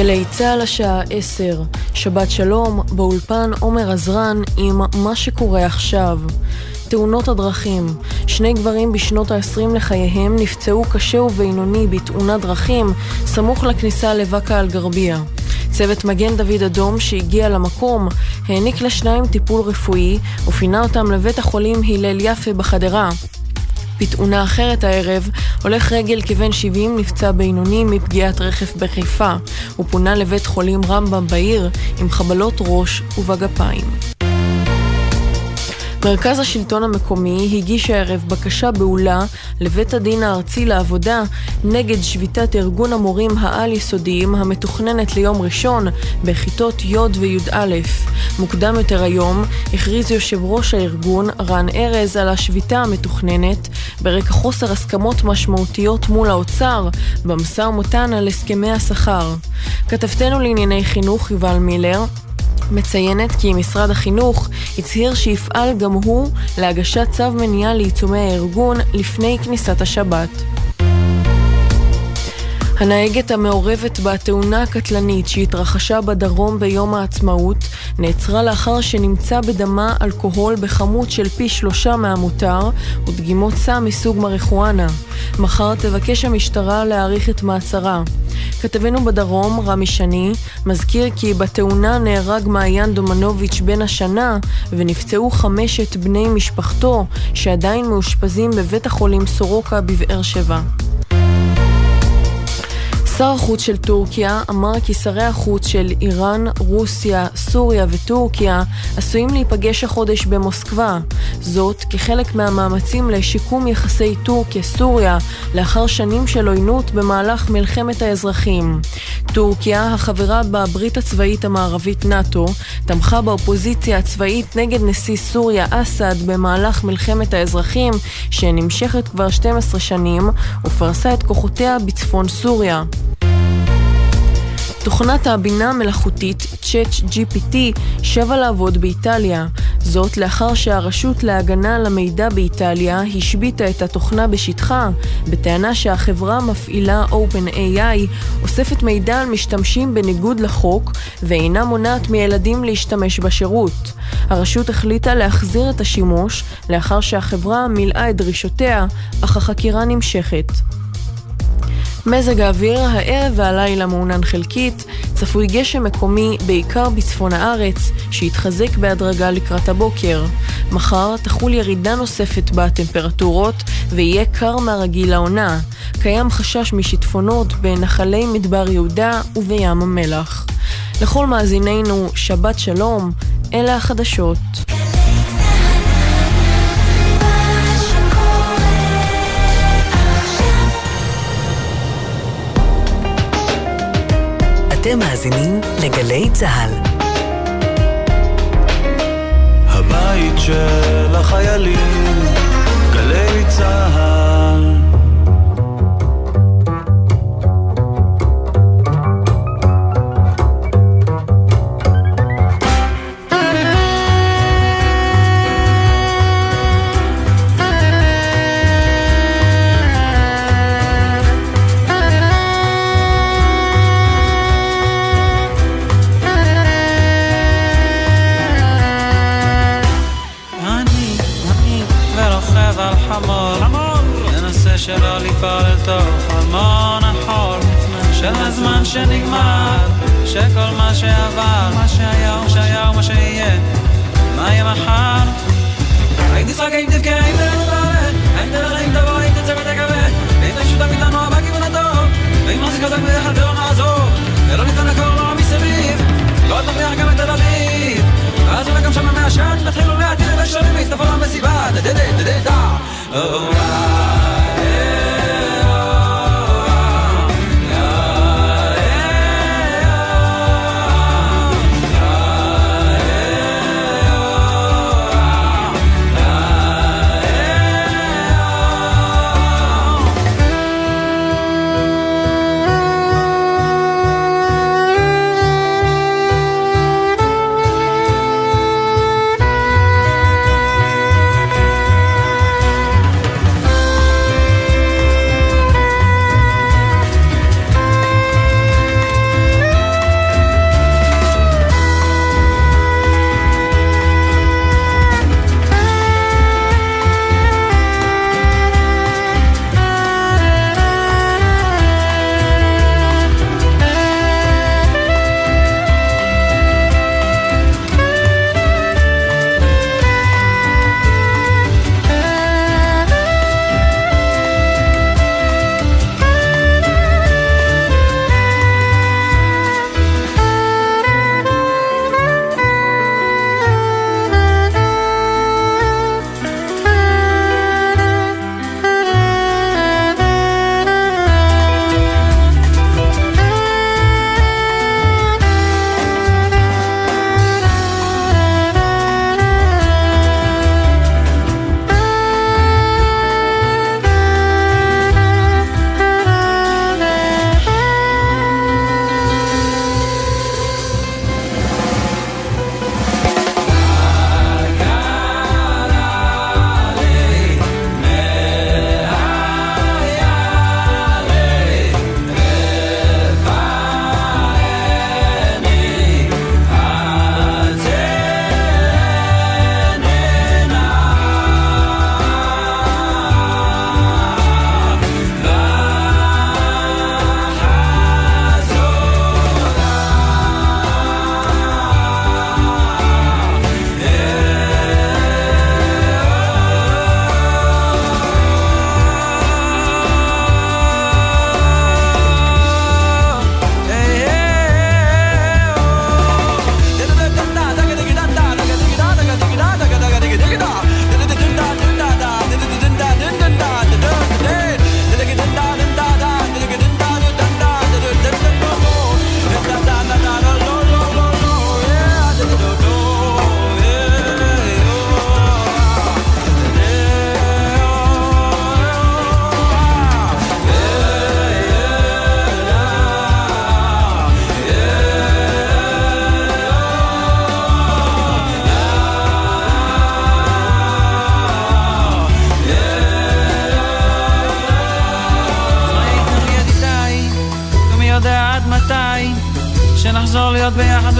גלי צה"ל השעה 10, שבת שלום, באולפן עומר עזרן עם מה שקורה עכשיו. תאונות הדרכים. שני גברים בשנות ה-20 לחייהם נפצעו קשה ובינוני בתאונת דרכים סמוך לכניסה לבאקה אל-גרבייה. צוות מגן דוד אדום שהגיע למקום העניק לשניים טיפול רפואי ופינה אותם לבית החולים הלל יפה בחדרה. בתאונה אחרת הערב, הולך רגל כבן 70 נפצע בינוני מפגיעת רכב בחיפה. הוא פונה לבית חולים רמב"ם בעיר עם חבלות ראש ובגפיים. מרכז השלטון המקומי הגיש הערב בקשה בהולה לבית הדין הארצי לעבודה נגד שביתת ארגון המורים העל-יסודיים המתוכננת ליום ראשון בכיתות י' וי"א. מוקדם יותר היום הכריז יושב ראש הארגון רן ארז על השביתה המתוכננת ברקע חוסר הסכמות משמעותיות מול האוצר במשא ומתן על הסכמי השכר. כתבתנו לענייני חינוך יובל מילר מציינת כי משרד החינוך הצהיר שיפעל גם הוא להגשת צו מניעה לעיצומי הארגון לפני כניסת השבת. הנהגת המעורבת בתאונה הקטלנית שהתרחשה בדרום ביום העצמאות נעצרה לאחר שנמצא בדמה אלכוהול בכמות של פי שלושה מהמותר ודגימות סם מסוג מריחואנה. מחר תבקש המשטרה להאריך את מעצרה. כתבנו בדרום, רמי שני, מזכיר כי בתאונה נהרג מעיין דומנוביץ' בן השנה ונפצעו חמשת בני משפחתו שעדיין מאושפזים בבית החולים סורוקה בבאר שבע. שר החוץ של טורקיה אמר כי שרי החוץ של איראן, רוסיה, סוריה וטורקיה עשויים להיפגש החודש במוסקבה. זאת כחלק מהמאמצים לשיקום יחסי טורקיה-סוריה לאחר שנים של עוינות במהלך מלחמת האזרחים. טורקיה, החברה בברית הצבאית המערבית נאט"ו, תמכה באופוזיציה הצבאית נגד נשיא סוריה אסד במהלך מלחמת האזרחים שנמשכת כבר 12 שנים ופרסה את כוחותיה בצפון סוריה. תוכנת הבינה המלאכותית ChatGPT שבה לעבוד באיטליה. זאת לאחר שהרשות להגנה על המידע באיטליה השביתה את התוכנה בשטחה, בטענה שהחברה המפעילה OpenAI אוספת מידע על משתמשים בניגוד לחוק ואינה מונעת מילדים להשתמש בשירות. הרשות החליטה להחזיר את השימוש לאחר שהחברה מילאה את דרישותיה, אך החקירה נמשכת. מזג האוויר, הערב והלילה מעונן חלקית, צפוי גשם מקומי בעיקר בצפון הארץ, שיתחזק בהדרגה לקראת הבוקר. מחר תחול ירידה נוספת בטמפרטורות ויהיה קר מהרגיל לעונה. קיים חשש משיטפונות בנחלי מדבר יהודה ובים המלח. לכל מאזינינו, שבת שלום, אלה החדשות. אתם מאזינים לגלי צה"ל. הבית של החיילים, גלי צה"ל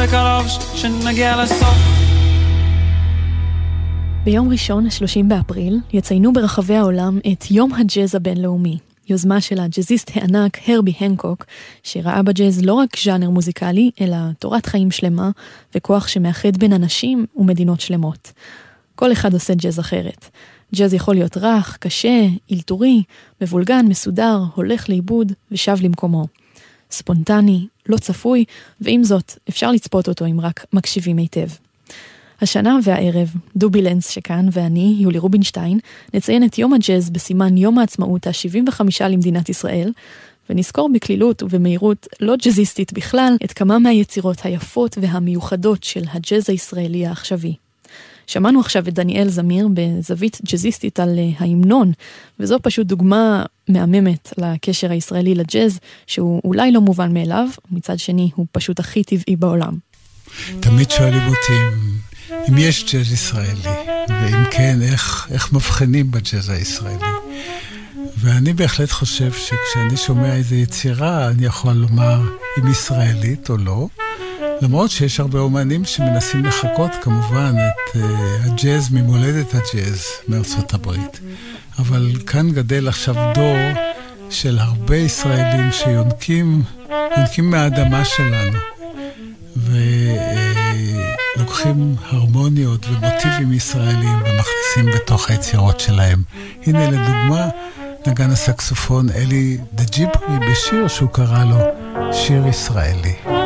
בקרוב, שנגיע לסוף. ביום ראשון, 30 באפריל, יציינו ברחבי העולם את יום הג'אז הבינלאומי, יוזמה של הג'אזיסט הענק הרבי הנקוק, שראה בג'אז לא רק ז'אנר מוזיקלי, אלא תורת חיים שלמה וכוח שמאחד בין אנשים ומדינות שלמות. כל אחד עושה ג'אז אחרת. ג'אז יכול להיות רך, קשה, אלתורי, מבולגן, מסודר, הולך לאיבוד ושב למקומו. ספונטני, לא צפוי, ועם זאת, אפשר לצפות אותו אם רק מקשיבים היטב. השנה והערב, דובי לנס שכאן ואני, יולי רובינשטיין, נציין את יום הג'אז בסימן יום העצמאות ה-75 למדינת ישראל, ונזכור בקלילות ובמהירות לא ג'אזיסטית בכלל, את כמה מהיצירות היפות והמיוחדות של הג'אז הישראלי העכשווי. שמענו עכשיו את דניאל זמיר בזווית ג'אזיסטית על אה, ההמנון, וזו פשוט דוגמה מהממת לקשר הישראלי לג'אז, שהוא אולי לא מובן מאליו, מצד שני הוא פשוט הכי טבעי בעולם. תמיד שואלים אותי אם יש ג'אז ישראלי, ואם כן, איך, איך מבחינים בג'אז הישראלי. ואני בהחלט חושב שכשאני שומע איזו יצירה, אני יכול לומר אם ישראלית או לא. למרות שיש הרבה אומנים שמנסים לחקות כמובן את uh, הג'אז ממולדת הג'אז מארצות הברית. אבל כאן גדל עכשיו דור של הרבה ישראלים שיונקים יונקים מהאדמה שלנו. ולוקחים uh, הרמוניות ומוטיבים ישראלים ומכניסים בתוך היצירות שלהם. הנה לדוגמה, נגן הסקסופון אלי דג'יברי בשיר שהוא קרא לו שיר ישראלי.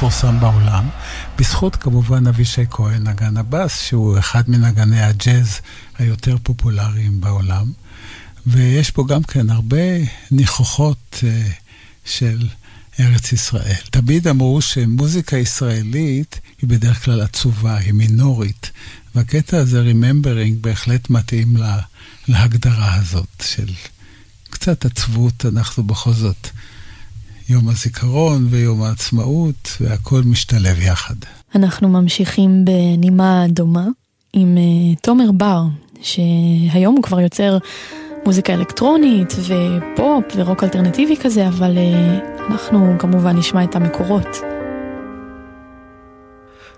מפורסם בעולם, בזכות כמובן אבישי כהן, נגן הבאס, שהוא אחד מנגני הג'אז היותר פופולריים בעולם. ויש פה גם כן הרבה ניחוחות uh, של ארץ ישראל. תמיד אמרו שמוזיקה ישראלית היא בדרך כלל עצובה, היא מינורית, והקטע הזה, Remembering, בהחלט מתאים לה, להגדרה הזאת של קצת עצבות, אנחנו בכל זאת יום הזיכרון ויום העצמאות, והכל משתלב יחד. אנחנו ממשיכים בנימה דומה עם uh, תומר בר, שהיום הוא כבר יוצר מוזיקה אלקטרונית ופופ ורוק אלטרנטיבי כזה, אבל uh, אנחנו כמובן נשמע את המקורות.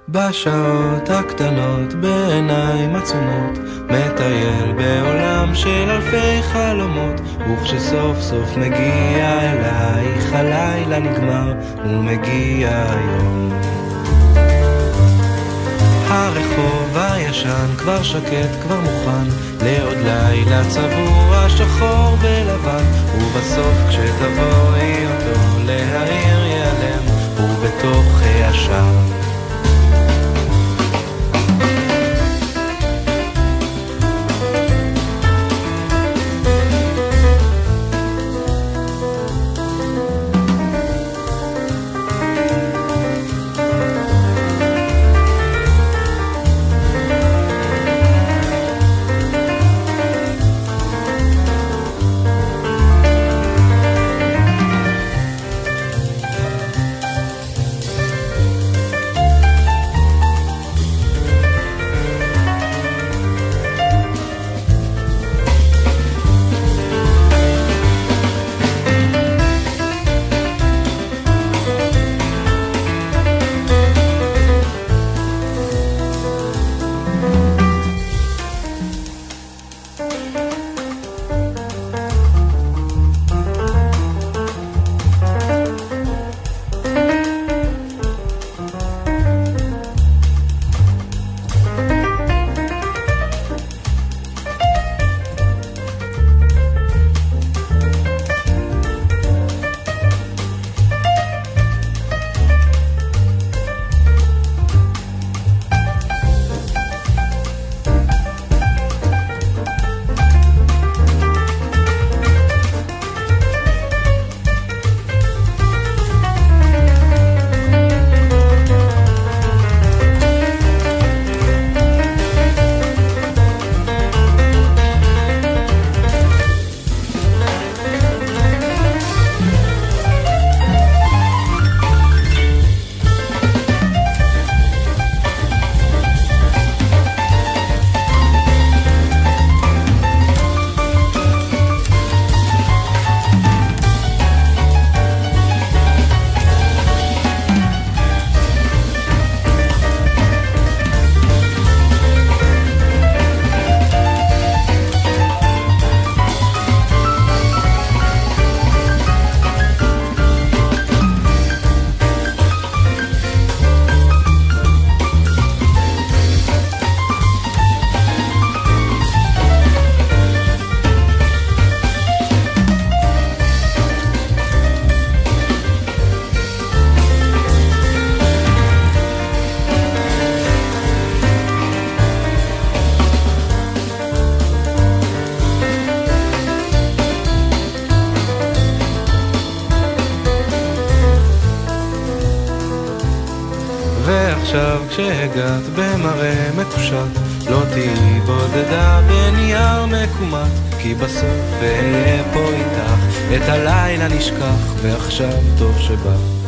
בשעות הקטנות בעיניים עצומות מטייל בעולם של אלפי חלומות וכשסוף סוף מגיע אלייך הלילה נגמר ומגיע היום. הרחוב הישן כבר שקט, כבר מוכן לעוד לילה צבוע, שחור ולבן ובסוף כשתבואי אותו להעיר ייעלם ובתוך העשן ועכשיו טוב שבאת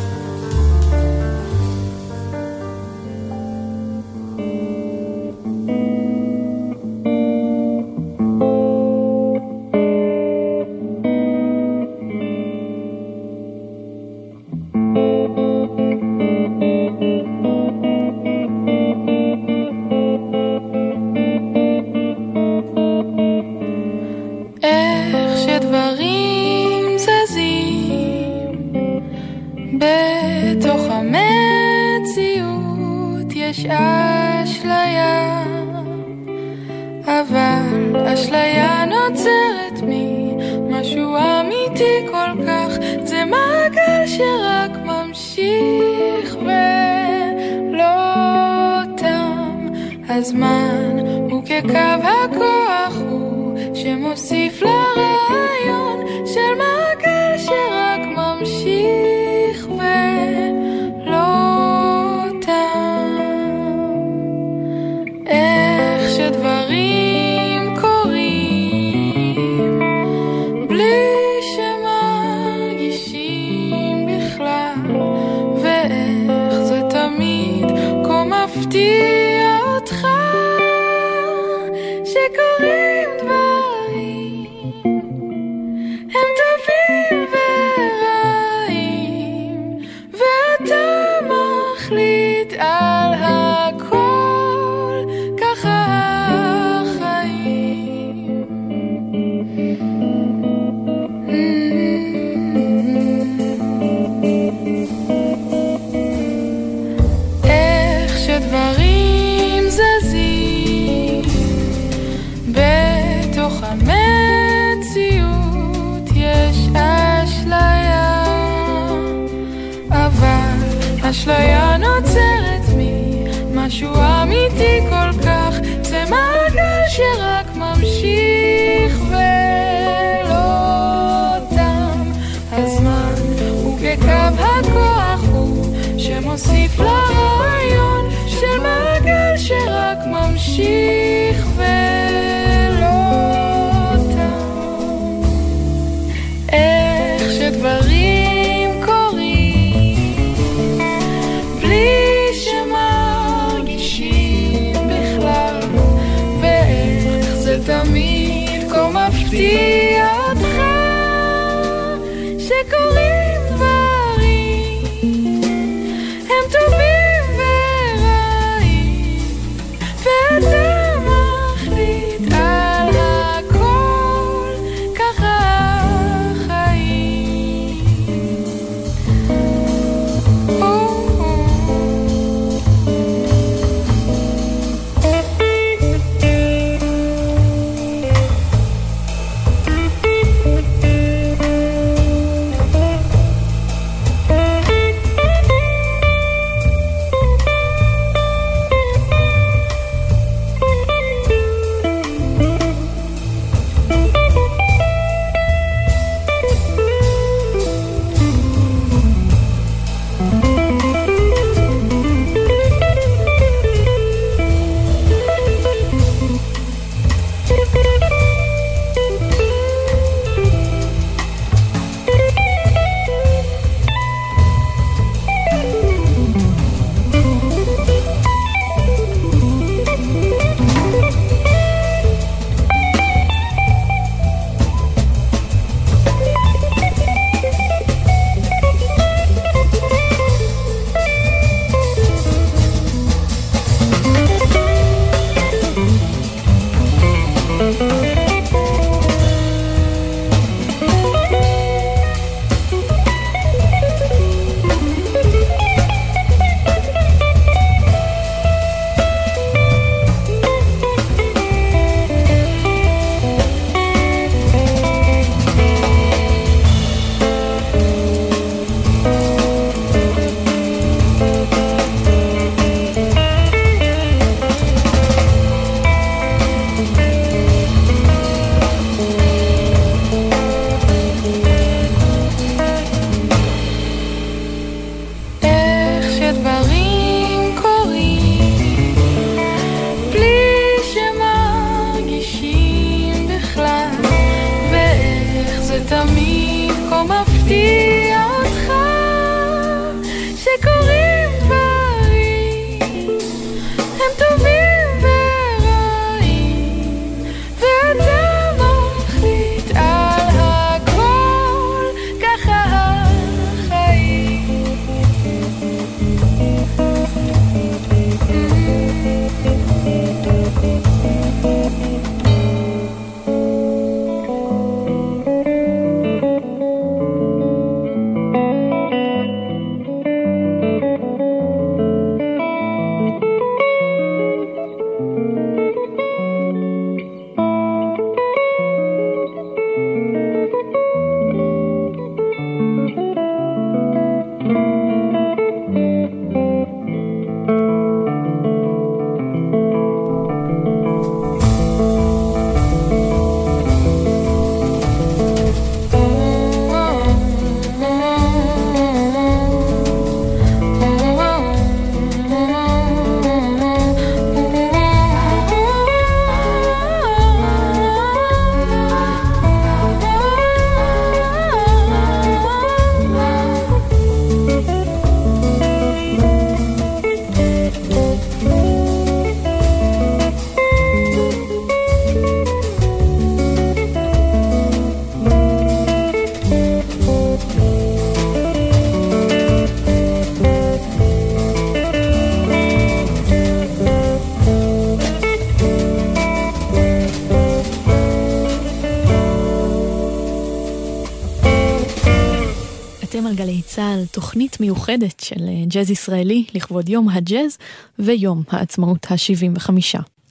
תוכנית מיוחדת של אה, ג'אז ישראלי לכבוד יום הג'אז ויום העצמאות ה-75.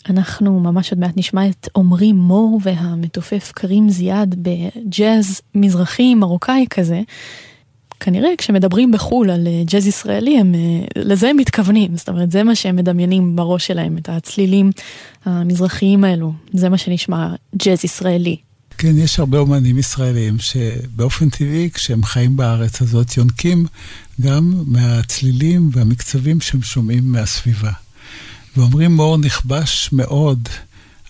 אנחנו ממש עוד מעט נשמע את עמרי מור והמתופף קרים זיאד בג'אז מזרחי מרוקאי כזה. כנראה כשמדברים בחו"ל על אה, ג'אז ישראלי, הם, אה, לזה הם מתכוונים, זאת אומרת, זה מה שהם מדמיינים בראש שלהם, את הצלילים המזרחיים האלו, זה מה שנשמע ג'אז ישראלי. כן, יש הרבה אומנים ישראלים שבאופן טבעי, כשהם חיים בארץ הזאת, יונקים גם מהצלילים והמקצבים שהם שומעים מהסביבה. ואומרים מור נכבש מאוד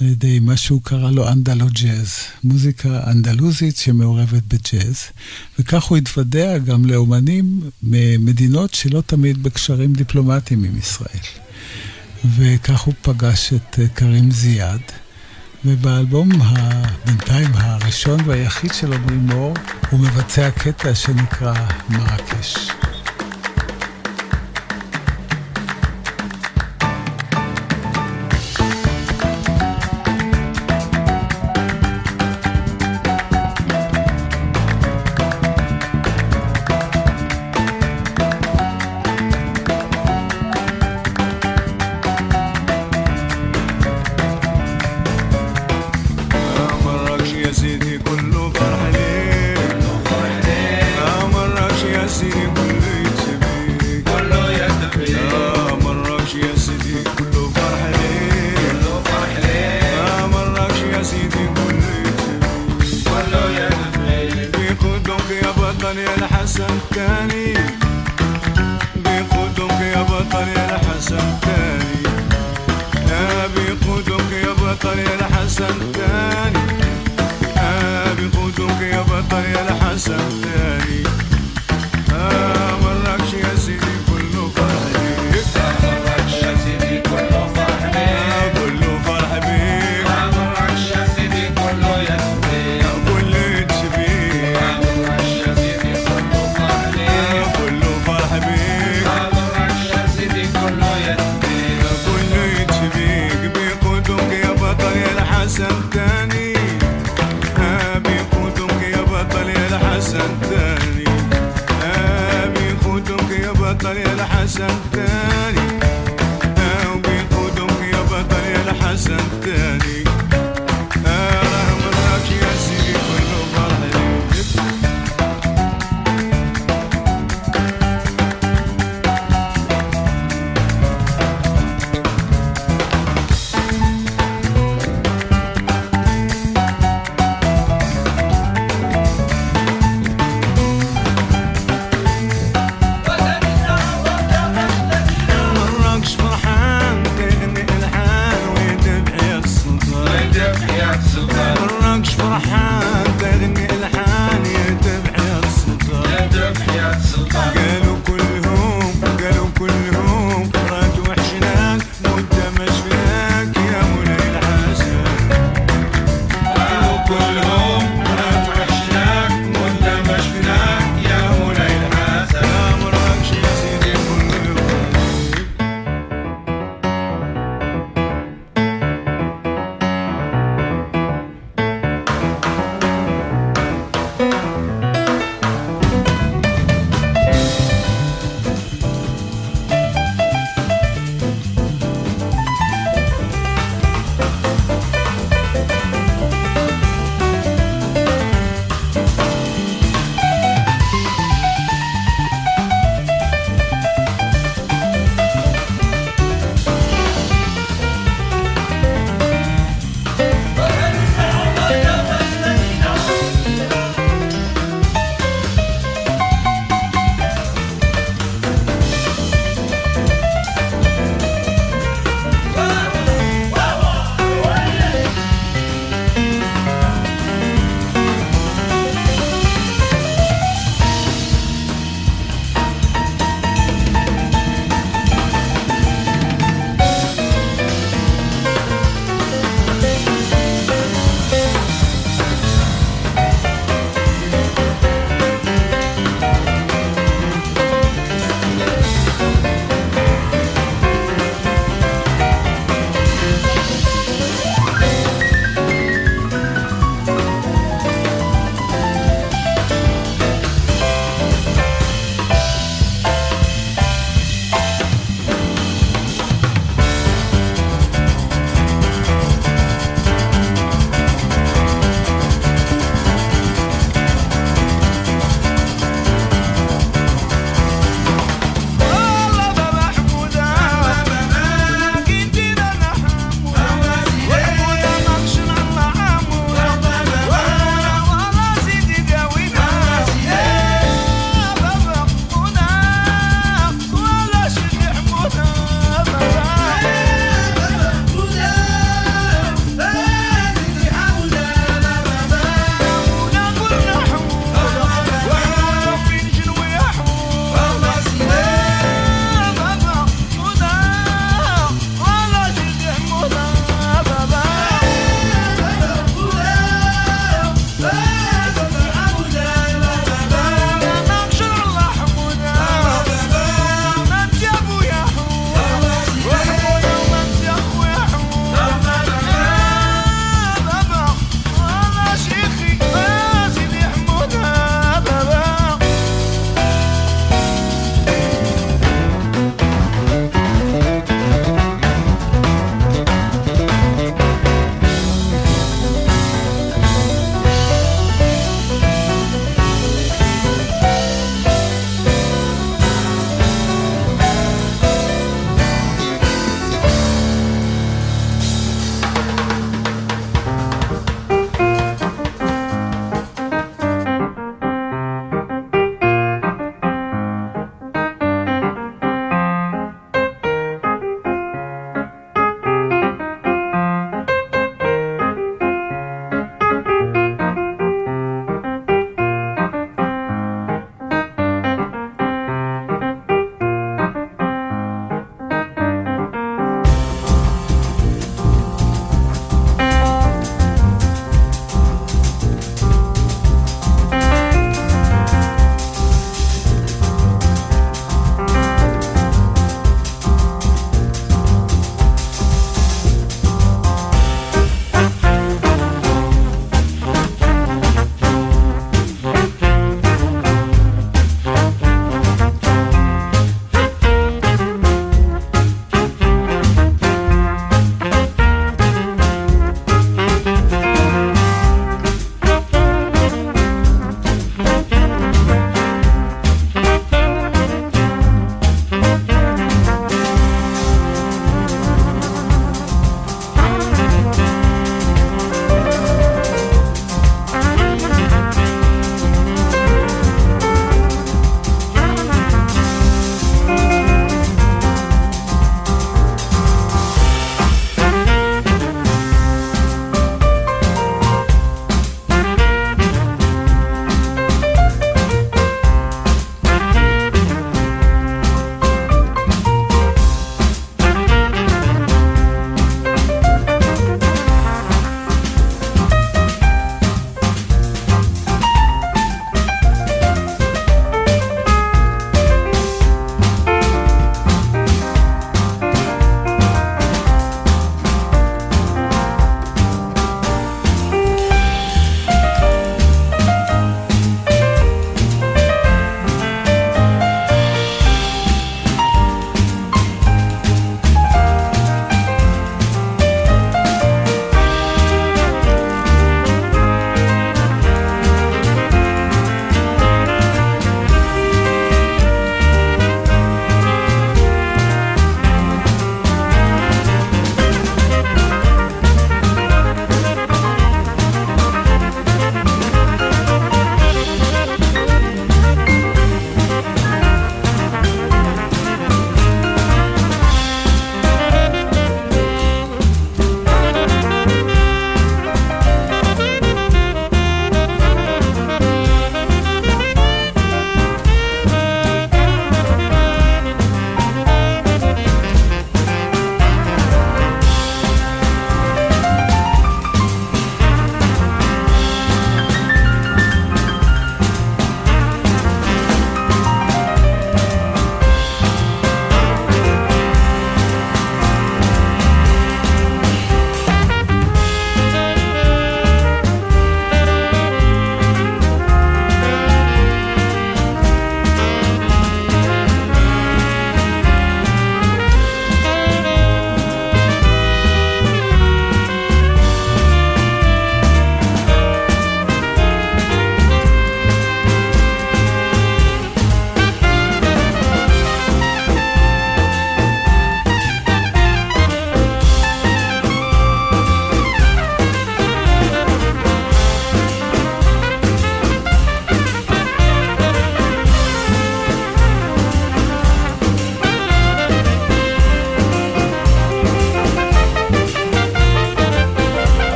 על ידי מה שהוא קרא לו אנדלו ג'אז, מוזיקה אנדלוזית שמעורבת בג'אז, וכך הוא התוודע גם לאומנים ממדינות שלא תמיד בקשרים דיפלומטיים עם ישראל. וכך הוא פגש את אה, קרים זיאד. ובאלבום בינתיים הראשון והיחיד של עמרי מור, הוא מבצע קטע שנקרא מרקש.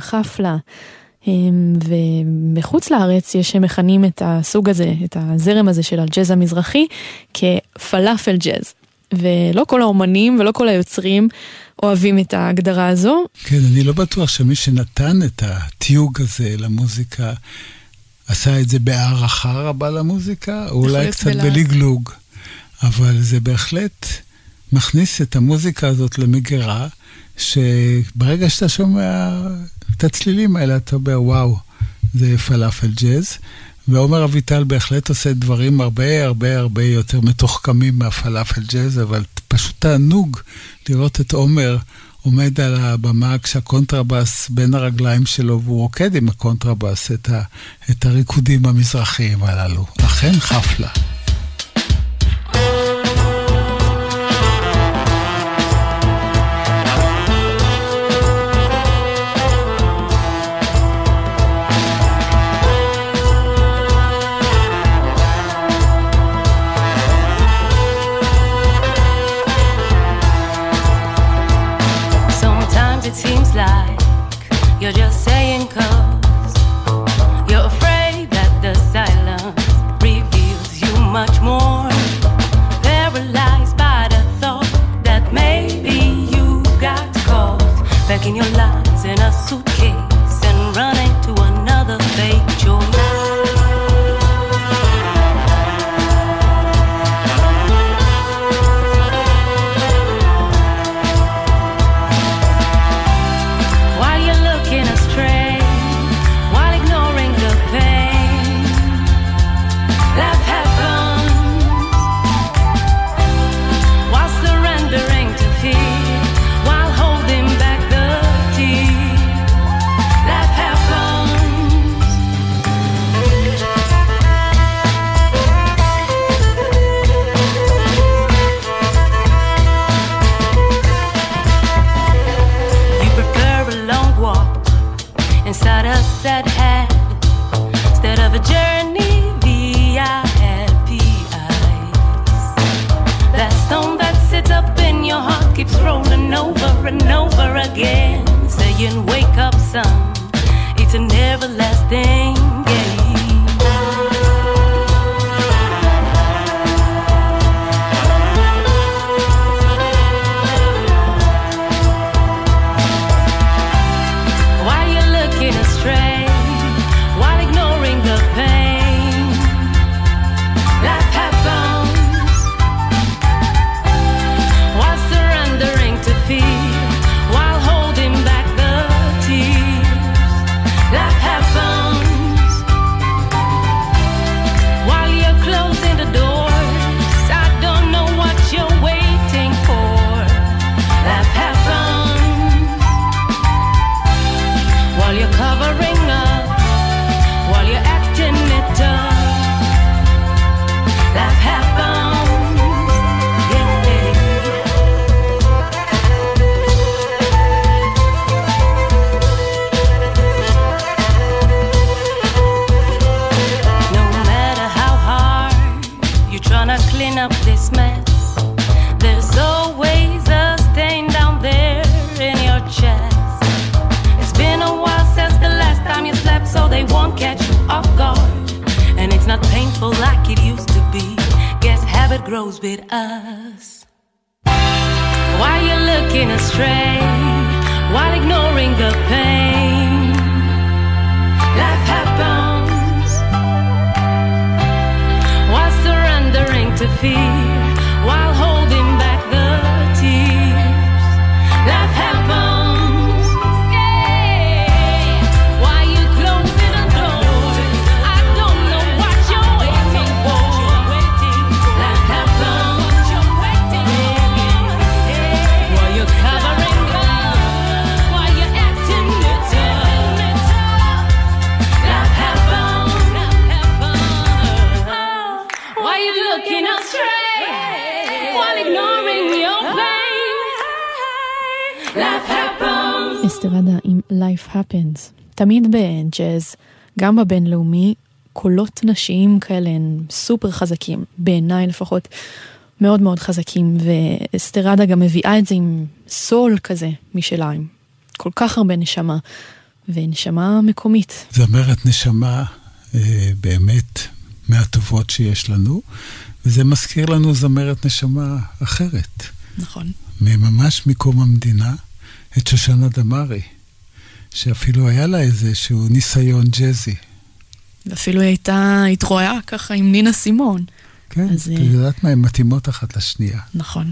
חפלה. אמ, ומחוץ לארץ יש שמכנים את הסוג הזה, את הזרם הזה של הג'אז המזרחי, כפלאפל ג'אז. ולא כל האומנים ולא כל היוצרים אוהבים את ההגדרה הזו. כן, אני לא בטוח שמי שנתן את התיוג הזה למוזיקה, עשה את זה בהערכה רבה למוזיקה, או אולי קצת בלגלוג. אבל זה בהחלט מכניס את המוזיקה הזאת למגירה, שברגע שאתה שומע את הצלילים האלה, אתה אומר, וואו, זה פלאפל ג'אז. ועומר אביטל בהחלט עושה דברים הרבה הרבה הרבה יותר מתוחכמים מהפלאפל ג'אז, אבל פשוט תענוג לראות את עומר עומד על הבמה כשהקונטרבאס בין הרגליים שלו, והוא רוקד עם הקונטרבאס את, ה, את הריקודים המזרחיים הללו. אכן חפלה. in your life. And Wake up, son. תמיד בג'אז, גם בבינלאומי, קולות נשיים כאלה הם סופר חזקים, בעיניי לפחות, מאוד מאוד חזקים, ואסתרדה גם מביאה את זה עם סול כזה משלה, עם כל כך הרבה נשמה, ונשמה מקומית. זמרת נשמה אה, באמת מהטובות שיש לנו, וזה מזכיר לנו זמרת נשמה אחרת. נכון. ממש מקום המדינה, את שושנה דמארי, שאפילו היה לה איזשהו ניסיון ג'אזי. ואפילו היא הייתה התרועה ככה עם נינה סימון. כן, אז, את יודעת מה, הן מתאימות אחת לשנייה. נכון.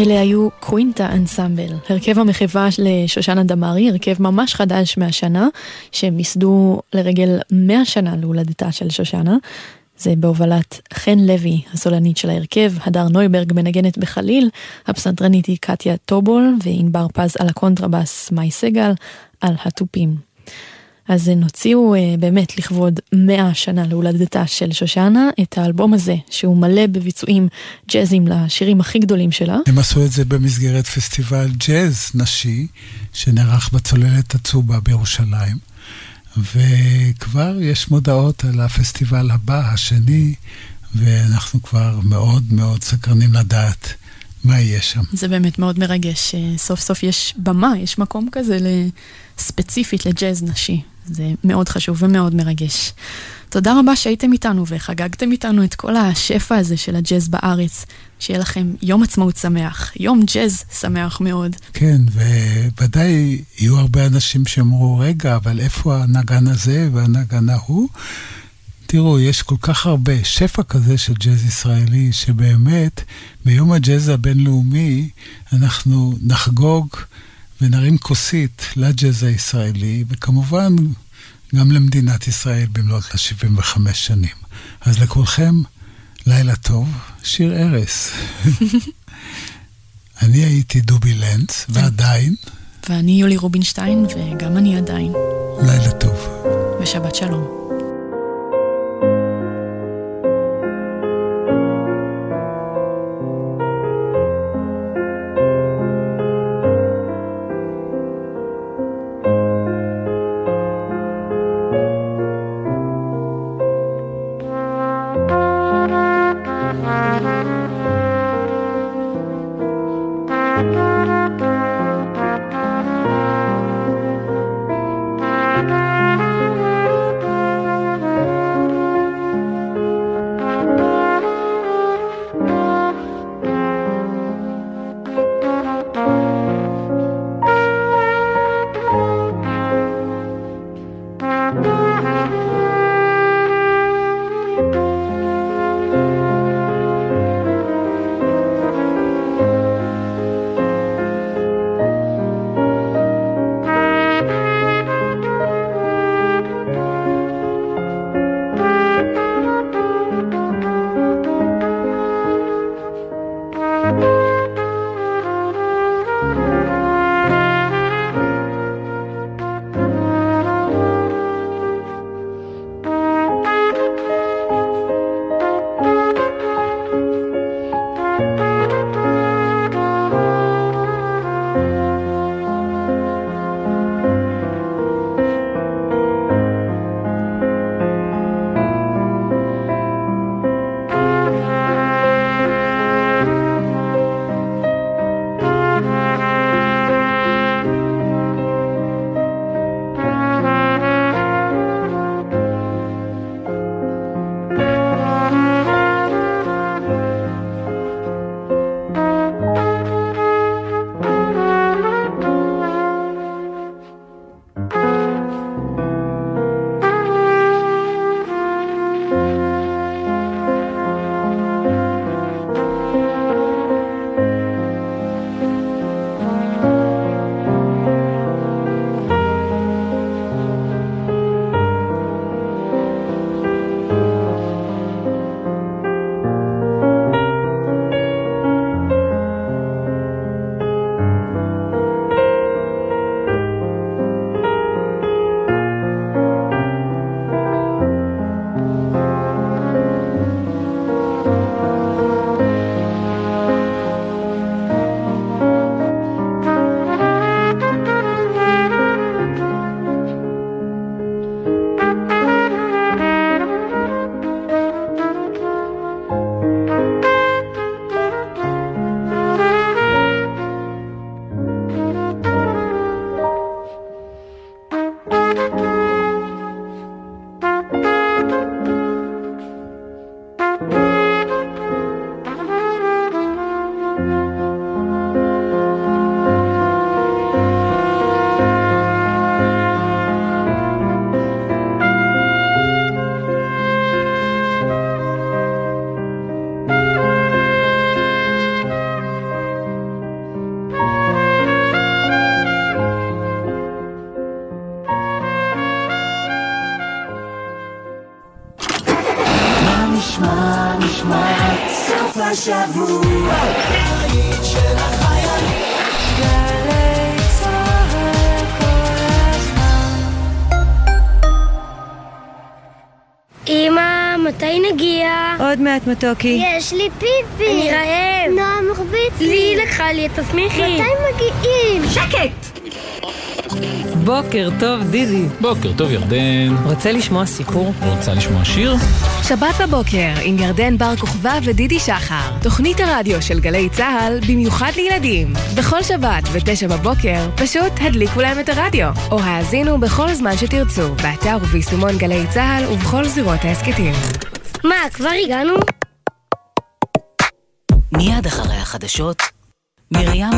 אלה היו קווינטה אנסמבל, הרכב המחווה לשושנה דמארי, הרכב ממש חדש מהשנה, שהם ייסדו לרגל 100 שנה להולדתה של שושנה. זה בהובלת חן לוי, הסולנית של ההרכב, הדר נויברג מנגנת בחליל, הפסנתרנית היא קטיה טובול, וענבר פז על הקונטרבאס, מאי סגל על התופים. אז הם הוציאו אה, באמת לכבוד 100 שנה להולדתה של שושנה, את האלבום הזה, שהוא מלא בביצועים ג'אזים לשירים הכי גדולים שלה. הם עשו את זה במסגרת פסטיבל ג'אז נשי, שנערך בצוללת הצובה בירושלים. וכבר יש מודעות על הפסטיבל הבא, השני, ואנחנו כבר מאוד מאוד סקרנים לדעת מה יהיה שם. זה באמת מאוד מרגש, סוף סוף יש במה, יש מקום כזה ספציפית לג'אז נשי. זה מאוד חשוב ומאוד מרגש. תודה רבה שהייתם איתנו וחגגתם איתנו את כל השפע הזה של הג'אז בארץ. שיהיה לכם יום עצמאות שמח, יום ג'אז שמח מאוד. כן, וודאי יהיו הרבה אנשים שאמרו, רגע, אבל איפה הנגן הזה והנגן ההוא? תראו, יש כל כך הרבה שפע כזה של ג'אז ישראלי, שבאמת ביום הג'אז הבינלאומי אנחנו נחגוג ונרים כוסית לג'אז הישראלי, וכמובן גם למדינת ישראל במלאת ה-75 שנים. אז לכולכם, לילה טוב, שיר ארס. אני הייתי דובי לנץ, ועדיין... ואני יולי רובינשטיין, וגם אני עדיין. לילה טוב. ושבת שלום. מעט מתוקי. יש לי פיפי. אני רעב. נועם מחביץ לי. לי לקחה לי את הסמיכי. מתי מגיעים? שקט! בוקר טוב, דידי. בוקר טוב, ירדן. רוצה לשמוע סיפור? רוצה לשמוע שיר? שבת בבוקר עם ירדן בר כוכבא ודידי שחר. תוכנית הרדיו של גלי צה"ל במיוחד לילדים. בכל שבת ותשע בבוקר פשוט הדליקו להם את הרדיו. או האזינו בכל זמן שתרצו, באתר וביישומון גלי צה"ל ובכל זירות ההסכתים. מה, כבר הגענו? מיד אחרי החדשות, מרים